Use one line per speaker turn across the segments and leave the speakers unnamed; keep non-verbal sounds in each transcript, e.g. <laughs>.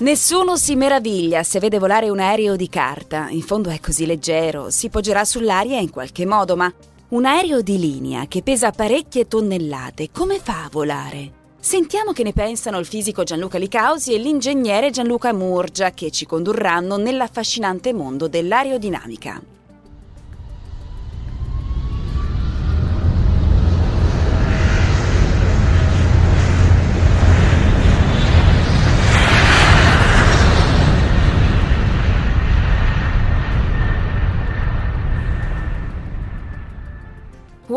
Nessuno si meraviglia se vede volare un aereo di carta. In fondo è così leggero, si poggerà sull'aria in qualche modo, ma un aereo di linea che pesa parecchie tonnellate, come fa a volare? Sentiamo che ne pensano il fisico Gianluca Licausi e l'ingegnere Gianluca Murgia che ci condurranno nell'affascinante mondo dell'aerodinamica.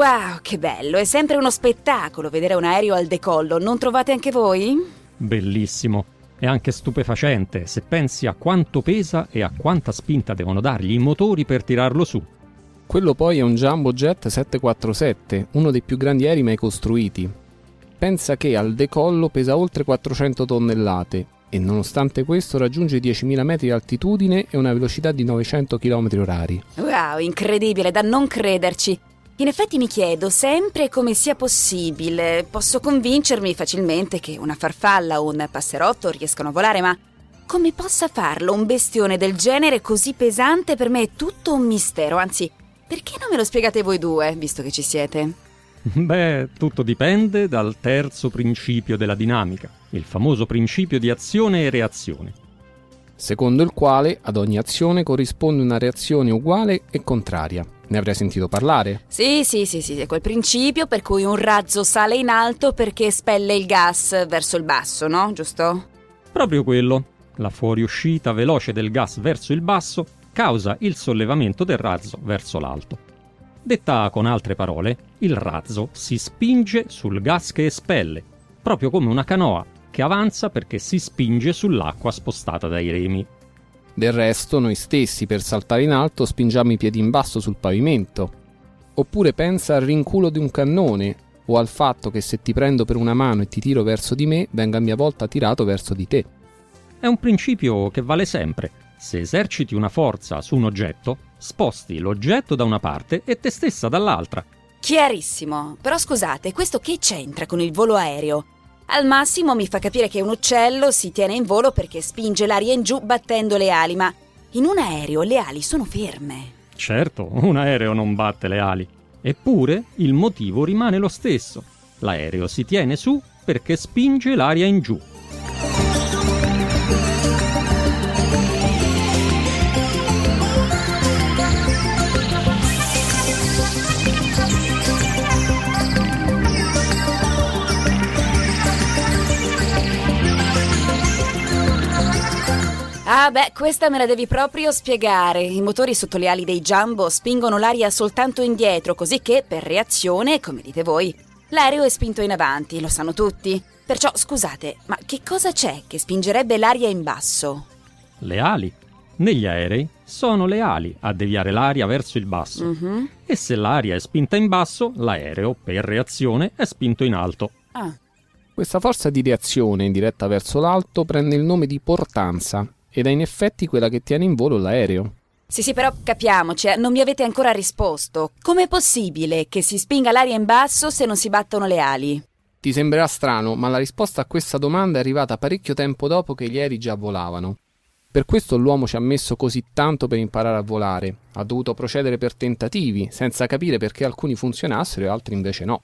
Wow, che bello! È sempre uno spettacolo vedere un aereo al decollo, non trovate anche voi?
Bellissimo. E anche stupefacente se pensi a quanto pesa e a quanta spinta devono dargli i motori per tirarlo su.
Quello poi è un Jumbo Jet 747, uno dei più grandi aerei mai costruiti. Pensa che al decollo pesa oltre 400 tonnellate e nonostante questo raggiunge 10.000 metri di altitudine e una velocità di 900 km orari.
Wow, incredibile, da non crederci! In effetti mi chiedo sempre come sia possibile. Posso convincermi facilmente che una farfalla o un passerotto riescano a volare, ma come possa farlo un bestione del genere così pesante per me è tutto un mistero. Anzi, perché non me lo spiegate voi due, visto che ci siete? <laughs>
Beh, tutto dipende dal terzo principio della dinamica, il famoso principio di azione e reazione.
Secondo il quale ad ogni azione corrisponde una reazione uguale e contraria. Ne avrei sentito parlare?
Sì, sì, sì, sì, è quel principio per cui un razzo sale in alto perché espelle il gas verso il basso, no? Giusto?
Proprio quello. La fuoriuscita veloce del gas verso il basso causa il sollevamento del razzo verso l'alto. Detta con altre parole, il razzo si spinge sul gas che espelle, proprio come una canoa che avanza perché si spinge sull'acqua spostata dai remi.
Del resto, noi stessi per saltare in alto spingiamo i piedi in basso sul pavimento. Oppure pensa al rinculo di un cannone o al fatto che se ti prendo per una mano e ti tiro verso di me, venga a mia volta tirato verso di te.
È un principio che vale sempre. Se eserciti una forza su un oggetto, sposti l'oggetto da una parte e te stessa dall'altra.
Chiarissimo. Però scusate, questo che c'entra con il volo aereo? Al massimo mi fa capire che un uccello si tiene in volo perché spinge l'aria in giù battendo le ali, ma in un aereo le ali sono ferme.
Certo, un aereo non batte le ali. Eppure il motivo rimane lo stesso. L'aereo si tiene su perché spinge l'aria in giù.
Ah beh, questa me la devi proprio spiegare. I motori sotto le ali dei Jumbo spingono l'aria soltanto indietro, così che, per reazione, come dite voi, l'aereo è spinto in avanti, lo sanno tutti. Perciò, scusate, ma che cosa c'è che spingerebbe l'aria in basso?
Le ali. Negli aerei sono le ali a deviare l'aria verso il basso.
Mhm.
E se l'aria è spinta in basso, l'aereo, per reazione, è spinto in alto.
Ah,
Questa forza di reazione in diretta verso l'alto prende il nome di portanza ed è in effetti quella che tiene in volo l'aereo.
Sì, sì, però capiamoci, eh, non mi avete ancora risposto. Com'è possibile che si spinga l'aria in basso se non si battono le ali?
Ti sembrerà strano, ma la risposta a questa domanda è arrivata parecchio tempo dopo che gli aerei già volavano. Per questo l'uomo ci ha messo così tanto per imparare a volare. Ha dovuto procedere per tentativi, senza capire perché alcuni funzionassero e altri invece no.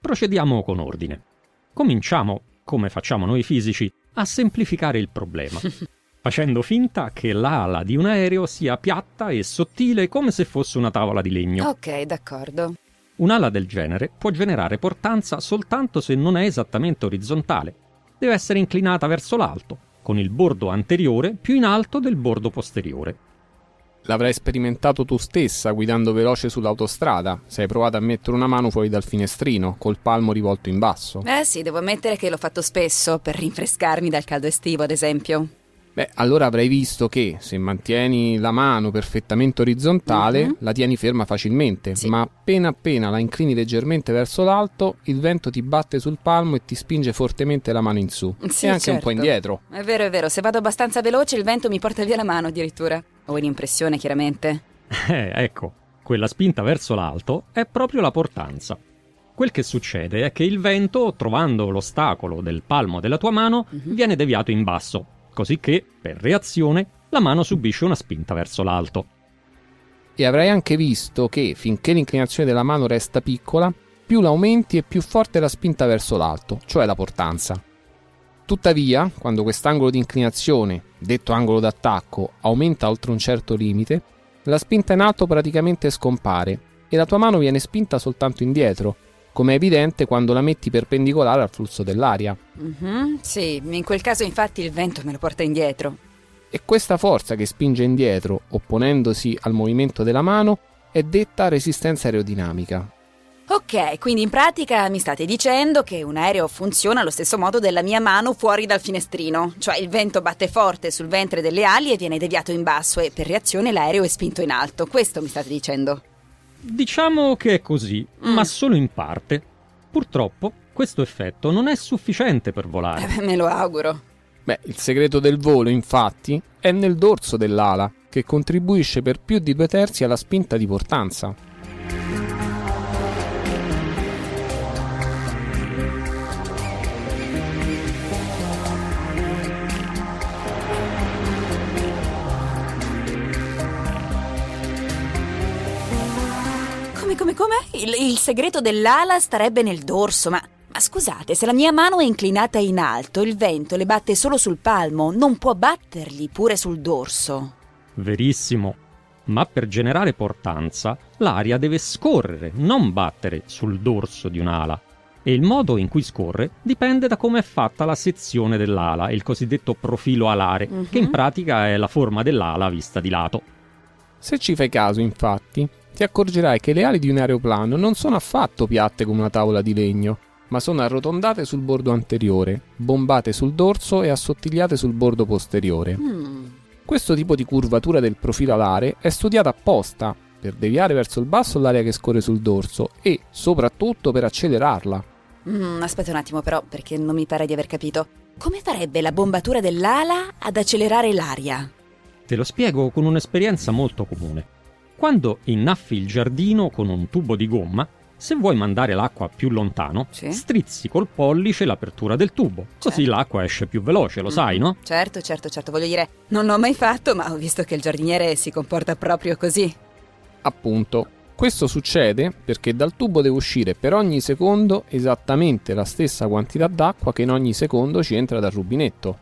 Procediamo con ordine. Cominciamo, come facciamo noi fisici, a semplificare il problema, <laughs> facendo finta che l'ala di un aereo sia piatta e sottile come se fosse una tavola di legno.
Ok, d'accordo.
Un'ala del genere può generare portanza soltanto se non è esattamente orizzontale. Deve essere inclinata verso l'alto, con il bordo anteriore più in alto del bordo posteriore.
L'avrai sperimentato tu stessa guidando veloce sull'autostrada, se hai provato a mettere una mano fuori dal finestrino, col palmo rivolto in basso.
Eh sì, devo ammettere che l'ho fatto spesso per rinfrescarmi dal caldo estivo, ad esempio.
Beh, allora avrai visto che se mantieni la mano perfettamente orizzontale,
Mhm.
la tieni ferma facilmente,
Sì.
ma appena appena la inclini leggermente verso l'alto, il vento ti batte sul palmo e ti spinge fortemente la mano in su.
Sì,
e anche un
certo.
po' indietro.
È vero, è vero, se vado abbastanza veloce il vento mi porta via la mano addirittura. Ho un'impressione, chiaramente. <laughs>
Eh, ecco, quella spinta verso l'alto è proprio la portanza. Quel che succede è che il vento, trovando l'ostacolo del palmo della tua mano,
Mhm.
viene deviato in basso, così che, per reazione, la mano subisce una spinta verso l'alto.
E avrai anche visto che finché l'inclinazione della mano resta piccola, più l'aumenti e più forte è la spinta verso l'alto, cioè la portanza. Tuttavia, quando quest'angolo di inclinazione, detto angolo d'attacco, aumenta oltre un certo limite, la spinta in alto praticamente scompare e la tua mano viene spinta soltanto indietro, come è evidente quando la metti perpendicolare al flusso dell'aria.
Mhm, Sì, in quel caso infatti il vento me lo porta indietro.
E questa forza che spinge indietro, opponendosi al movimento della mano, è detta resistenza aerodinamica.
Ok, quindi in pratica mi state dicendo che un aereo funziona allo stesso modo della mia mano fuori dal finestrino, cioè il vento batte forte sul ventre delle ali e viene deviato in basso e per reazione l'aereo è spinto in alto. Questo mi state dicendo?
Diciamo che è così,
Mm.
ma solo in parte. Purtroppo, questo effetto non è sufficiente per volare.
Eh, me lo auguro.
Beh, il segreto del volo, infatti, è nel dorso dell'ala, che contribuisce per più di due terzi alla spinta di portanza.
Il, il segreto dell'ala starebbe nel dorso, ma... Ma scusate, se la mia mano è inclinata in alto, il vento le batte solo sul palmo, non può battergli pure sul dorso.
Verissimo. Ma per generare portanza, l'aria deve scorrere, non battere sul dorso di un'ala. E il modo in cui scorre dipende da come è fatta la sezione dell'ala, il cosiddetto profilo alare,
Mhm.
che in pratica è la forma dell'ala vista di lato.
Se ci fai caso, infatti, ti accorgerai che le ali di un aeroplano non sono affatto piatte come una tavola di legno, ma sono arrotondate sul bordo anteriore, bombate sul dorso e assottigliate sul bordo posteriore.
Hmm.
Questo tipo di curvatura del profilo alare è studiata apposta per deviare verso il basso l'aria che scorre sul dorso e, soprattutto, per accelerarla.
Mm, aspetta un attimo però, perché non mi pare di aver capito. Come farebbe la bombatura dell'ala ad accelerare l'aria?
Te lo spiego con un'esperienza molto comune. Quando innaffi il giardino con un tubo di gomma, se vuoi mandare l'acqua più lontano,
Sì.
strizzi col pollice l'apertura del tubo, così
Certo.
l'acqua esce più veloce, lo sai, no?
Certo, certo, certo, voglio dire, non l'ho mai fatto, ma ho visto che il giardiniere si comporta proprio così.
Appunto, questo succede perché dal tubo deve uscire per ogni secondo esattamente la stessa quantità d'acqua che in ogni secondo ci entra dal rubinetto.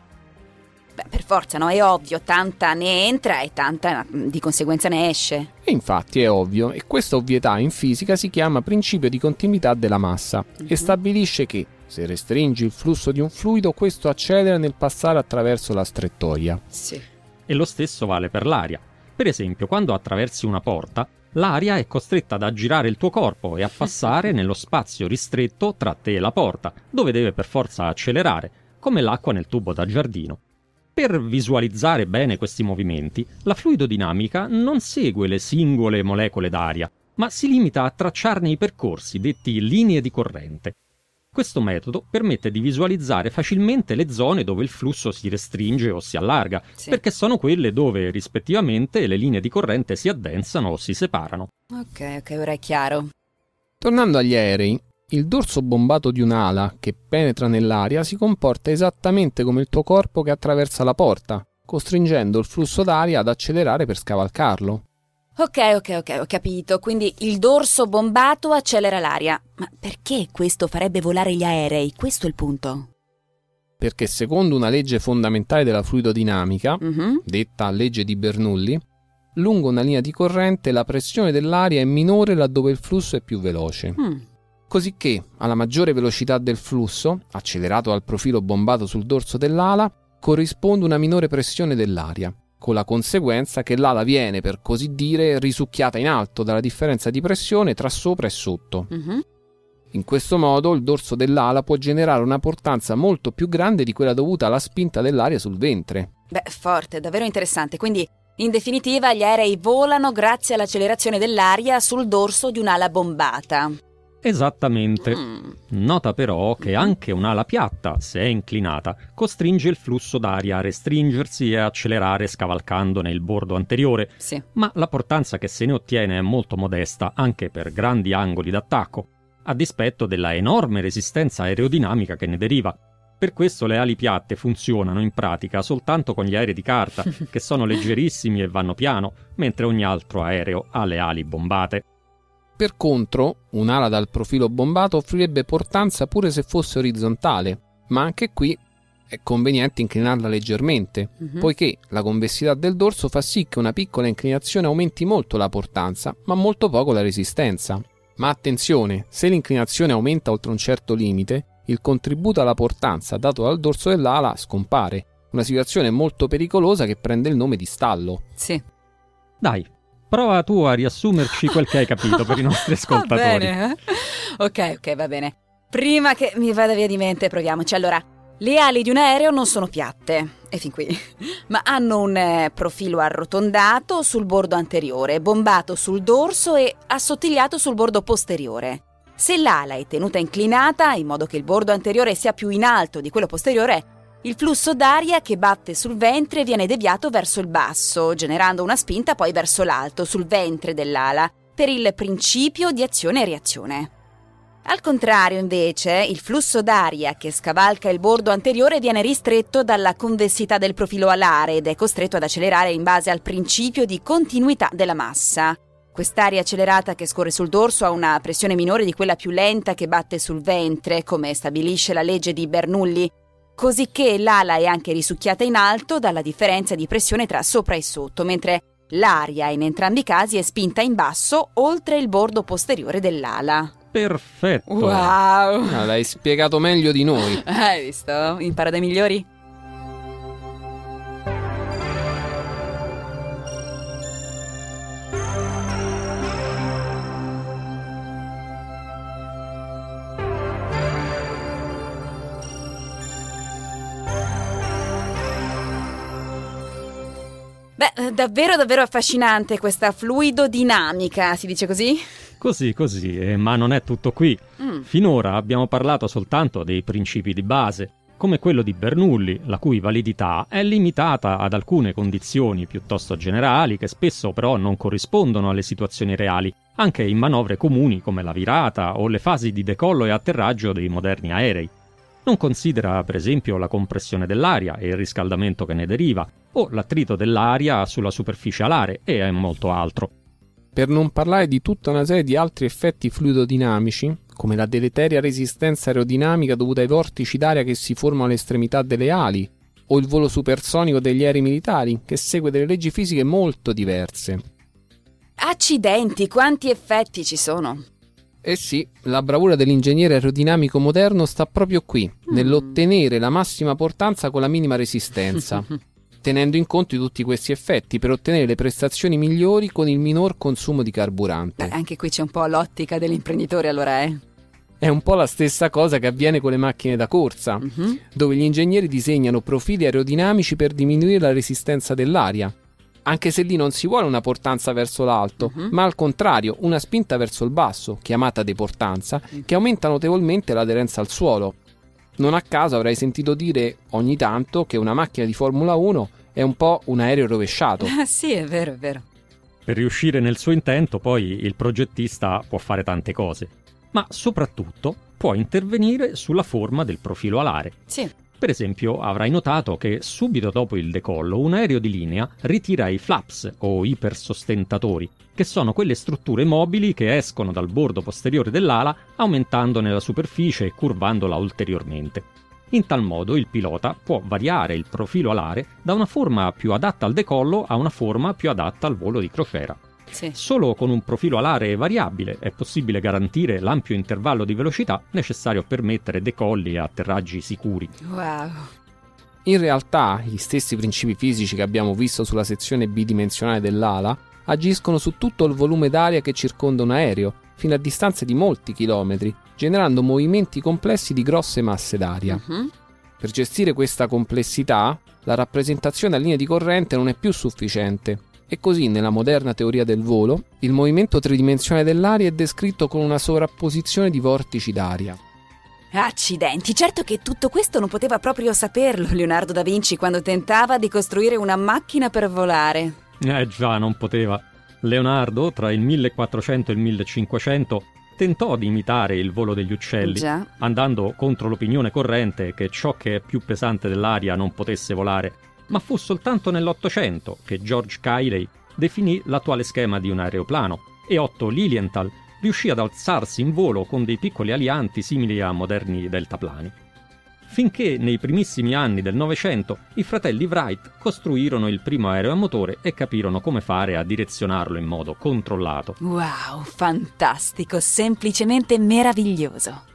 Beh, per forza, no? È ovvio, tanta ne entra e tanta mm, di conseguenza ne esce.
E infatti è ovvio, e questa ovvietà in fisica si chiama principio di continuità della massa
Mhm.
e stabilisce che se restringi il flusso di un fluido, questo accelera nel passare attraverso la strettoia.
Sì.
E lo stesso vale per l'aria. Per esempio, quando attraversi una porta, l'aria è costretta ad aggirare il tuo corpo e a passare <laughs> nello spazio ristretto tra te e la porta, dove deve per forza accelerare, come l'acqua nel tubo da giardino. Per visualizzare bene questi movimenti, la fluidodinamica non segue le singole molecole d'aria, ma si limita a tracciarne i percorsi, detti linee di corrente. Questo metodo permette di visualizzare facilmente le zone dove il flusso si restringe o si allarga,
Sì.
perché sono quelle dove rispettivamente le linee di corrente si addensano o si separano.
Ok, ok, ora è chiaro.
Tornando agli aerei, il dorso bombato di un'ala che penetra nell'aria si comporta esattamente come il tuo corpo che attraversa la porta, costringendo il flusso d'aria ad accelerare per scavalcarlo.
Ok, ok, ok, ho capito. Quindi il dorso bombato accelera l'aria. Ma perché questo farebbe volare gli aerei? Questo è il punto.
Perché secondo una legge fondamentale della fluidodinamica,
Mhm.
detta legge di Bernoulli, lungo una linea di corrente la pressione dell'aria è minore laddove il flusso è più veloce.
Mm.
Cosicché, alla maggiore velocità del flusso, accelerato dal profilo bombato sul dorso dell'ala, corrisponde una minore pressione dell'aria, con la conseguenza che l'ala viene, per così dire, risucchiata in alto dalla differenza di pressione tra sopra e sotto.
Mhm.
In questo modo il dorso dell'ala può generare una portanza molto più grande di quella dovuta alla spinta dell'aria sul ventre.
Beh, forte, davvero interessante. Quindi, in definitiva, gli aerei volano grazie all'accelerazione dell'aria sul dorso di un'ala bombata.
Esattamente.
Mm.
Nota però che anche un'ala piatta, se è inclinata, costringe il flusso d'aria a restringersi e accelerare scavalcandone il bordo anteriore,
Sì.
ma la portanza che se ne ottiene è molto modesta anche per grandi angoli d'attacco, a dispetto della enorme resistenza aerodinamica che ne deriva. Per questo le ali piatte funzionano in pratica soltanto con gli aerei di carta, <laughs> che sono leggerissimi e vanno piano, mentre ogni altro aereo ha le ali bombate.
Per contro, un'ala dal profilo bombato offrirebbe portanza pure se fosse orizzontale, ma anche qui è conveniente inclinarla leggermente,
Mhm.
poiché la convessità del dorso fa sì che una piccola inclinazione aumenti molto la portanza, ma molto poco la resistenza. Ma attenzione, se l'inclinazione aumenta oltre un certo limite, il contributo alla portanza dato dal dorso dell'ala scompare, una situazione molto pericolosa che prende il nome di stallo.
Sì.
Dai, prova tu a riassumerci quel che hai capito per i nostri <laughs> ascoltatori.
Bene. eh? Ok, ok, va bene. Prima che mi vada via di mente, proviamoci. Allora, le ali di un aereo non sono piatte, e fin qui, <laughs> ma hanno un eh, profilo arrotondato sul bordo anteriore, bombato sul dorso e assottigliato sul bordo posteriore. Se l'ala è tenuta inclinata, in modo che il bordo anteriore sia più in alto di quello posteriore, il flusso d'aria che batte sul ventre viene deviato verso il basso, generando una spinta poi verso l'alto, sul ventre dell'ala, per il principio di azione e reazione. Al contrario, invece, il flusso d'aria che scavalca il bordo anteriore viene ristretto dalla convessità del profilo alare ed è costretto ad accelerare in base al principio di continuità della massa. Quest'aria accelerata che scorre sul dorso ha una pressione minore di quella più lenta che batte sul ventre, come stabilisce la legge di Bernoulli, cosicché l'ala è anche risucchiata in alto dalla differenza di pressione tra sopra e sotto, mentre l'aria in entrambi i casi è spinta in basso oltre il bordo posteriore dell'ala.
Perfetto.
Wow!
Ah, l'hai spiegato meglio di noi. <laughs>
Hai visto? Impara dai migliori? Beh, eh, davvero davvero affascinante questa fluidodinamica, si dice così?
Così, così, eh, ma non è tutto qui.
Mm.
Finora abbiamo parlato soltanto dei principi di base, come quello di Bernoulli, la cui validità è limitata ad alcune condizioni piuttosto generali che spesso però non corrispondono alle situazioni reali, anche in manovre comuni come la virata o le fasi di decollo e atterraggio dei moderni aerei. Non considera, per esempio, la compressione dell'aria e il riscaldamento che ne deriva, o l'attrito dell'aria sulla superficie alare e molto altro.
Per non parlare di tutta una serie di altri effetti fluidodinamici, come la deleteria resistenza aerodinamica dovuta ai vortici d'aria che si formano all'estremità delle ali, o il volo supersonico degli aerei militari, che segue delle leggi fisiche molto diverse.
Accidenti, quanti effetti ci sono!
Eh sì, la bravura dell'ingegnere aerodinamico moderno sta proprio qui, nell'ottenere la massima portanza con la minima resistenza, <laughs> tenendo in conto tutti questi effetti per ottenere le prestazioni migliori con il minor consumo di carburante.
Beh, anche qui c'è un po' l'ottica dell'imprenditore, allora, eh.
È un po' la stessa cosa che avviene con le macchine da corsa,
Mhm.
dove gli ingegneri disegnano profili aerodinamici per diminuire la resistenza dell'aria. Anche se lì non si vuole una portanza verso l'alto,
Mhm.
ma al contrario una spinta verso il basso, chiamata deportanza, che aumenta notevolmente l'aderenza al suolo. Non a caso avrai sentito dire ogni tanto che una macchina di Formula 1 è un po' un aereo rovesciato.
Ah, <laughs> sì, è vero, è vero.
Per riuscire nel suo intento, poi il progettista può fare tante cose, ma soprattutto può intervenire sulla forma del profilo alare.
Sì.
Per esempio, avrai notato che subito dopo il decollo un aereo di linea ritira i flaps o ipersostentatori, che sono quelle strutture mobili che escono dal bordo posteriore dell'ala aumentandone la superficie e curvandola ulteriormente. In tal modo il pilota può variare il profilo alare da una forma più adatta al decollo a una forma più adatta al volo di crociera.
Sì.
Solo con un profilo alare variabile è possibile garantire l'ampio intervallo di velocità necessario a permettere decolli e atterraggi sicuri.
Wow.
In realtà, gli stessi principi fisici che abbiamo visto sulla sezione bidimensionale dell'ala agiscono su tutto il volume d'aria che circonda un aereo, fino a distanze di molti chilometri, generando movimenti complessi di grosse masse d'aria.
Mhm.
Per gestire questa complessità, la rappresentazione a linea di corrente non è più sufficiente e così nella moderna teoria del volo il movimento tridimensionale dell'aria è descritto con una sovrapposizione di vortici d'aria.
Accidenti, certo che tutto questo non poteva proprio saperlo Leonardo da Vinci quando tentava di costruire una macchina per volare.
Eh già, non poteva. Leonardo, tra il 1400 e il 1500, tentò di imitare il volo degli uccelli,
Già.
andando contro l'opinione corrente che ciò che è più pesante dell'aria non potesse volare, ma fu soltanto nell'Ottocento che George Cayley definì l'attuale schema di un aeroplano e Otto Lilienthal riuscì ad alzarsi in volo con dei piccoli alianti simili a moderni deltaplani. Finché nei primissimi anni del Novecento i fratelli Wright costruirono il primo aereo a motore e capirono come fare a direzionarlo in modo controllato.
Wow, fantastico, semplicemente meraviglioso.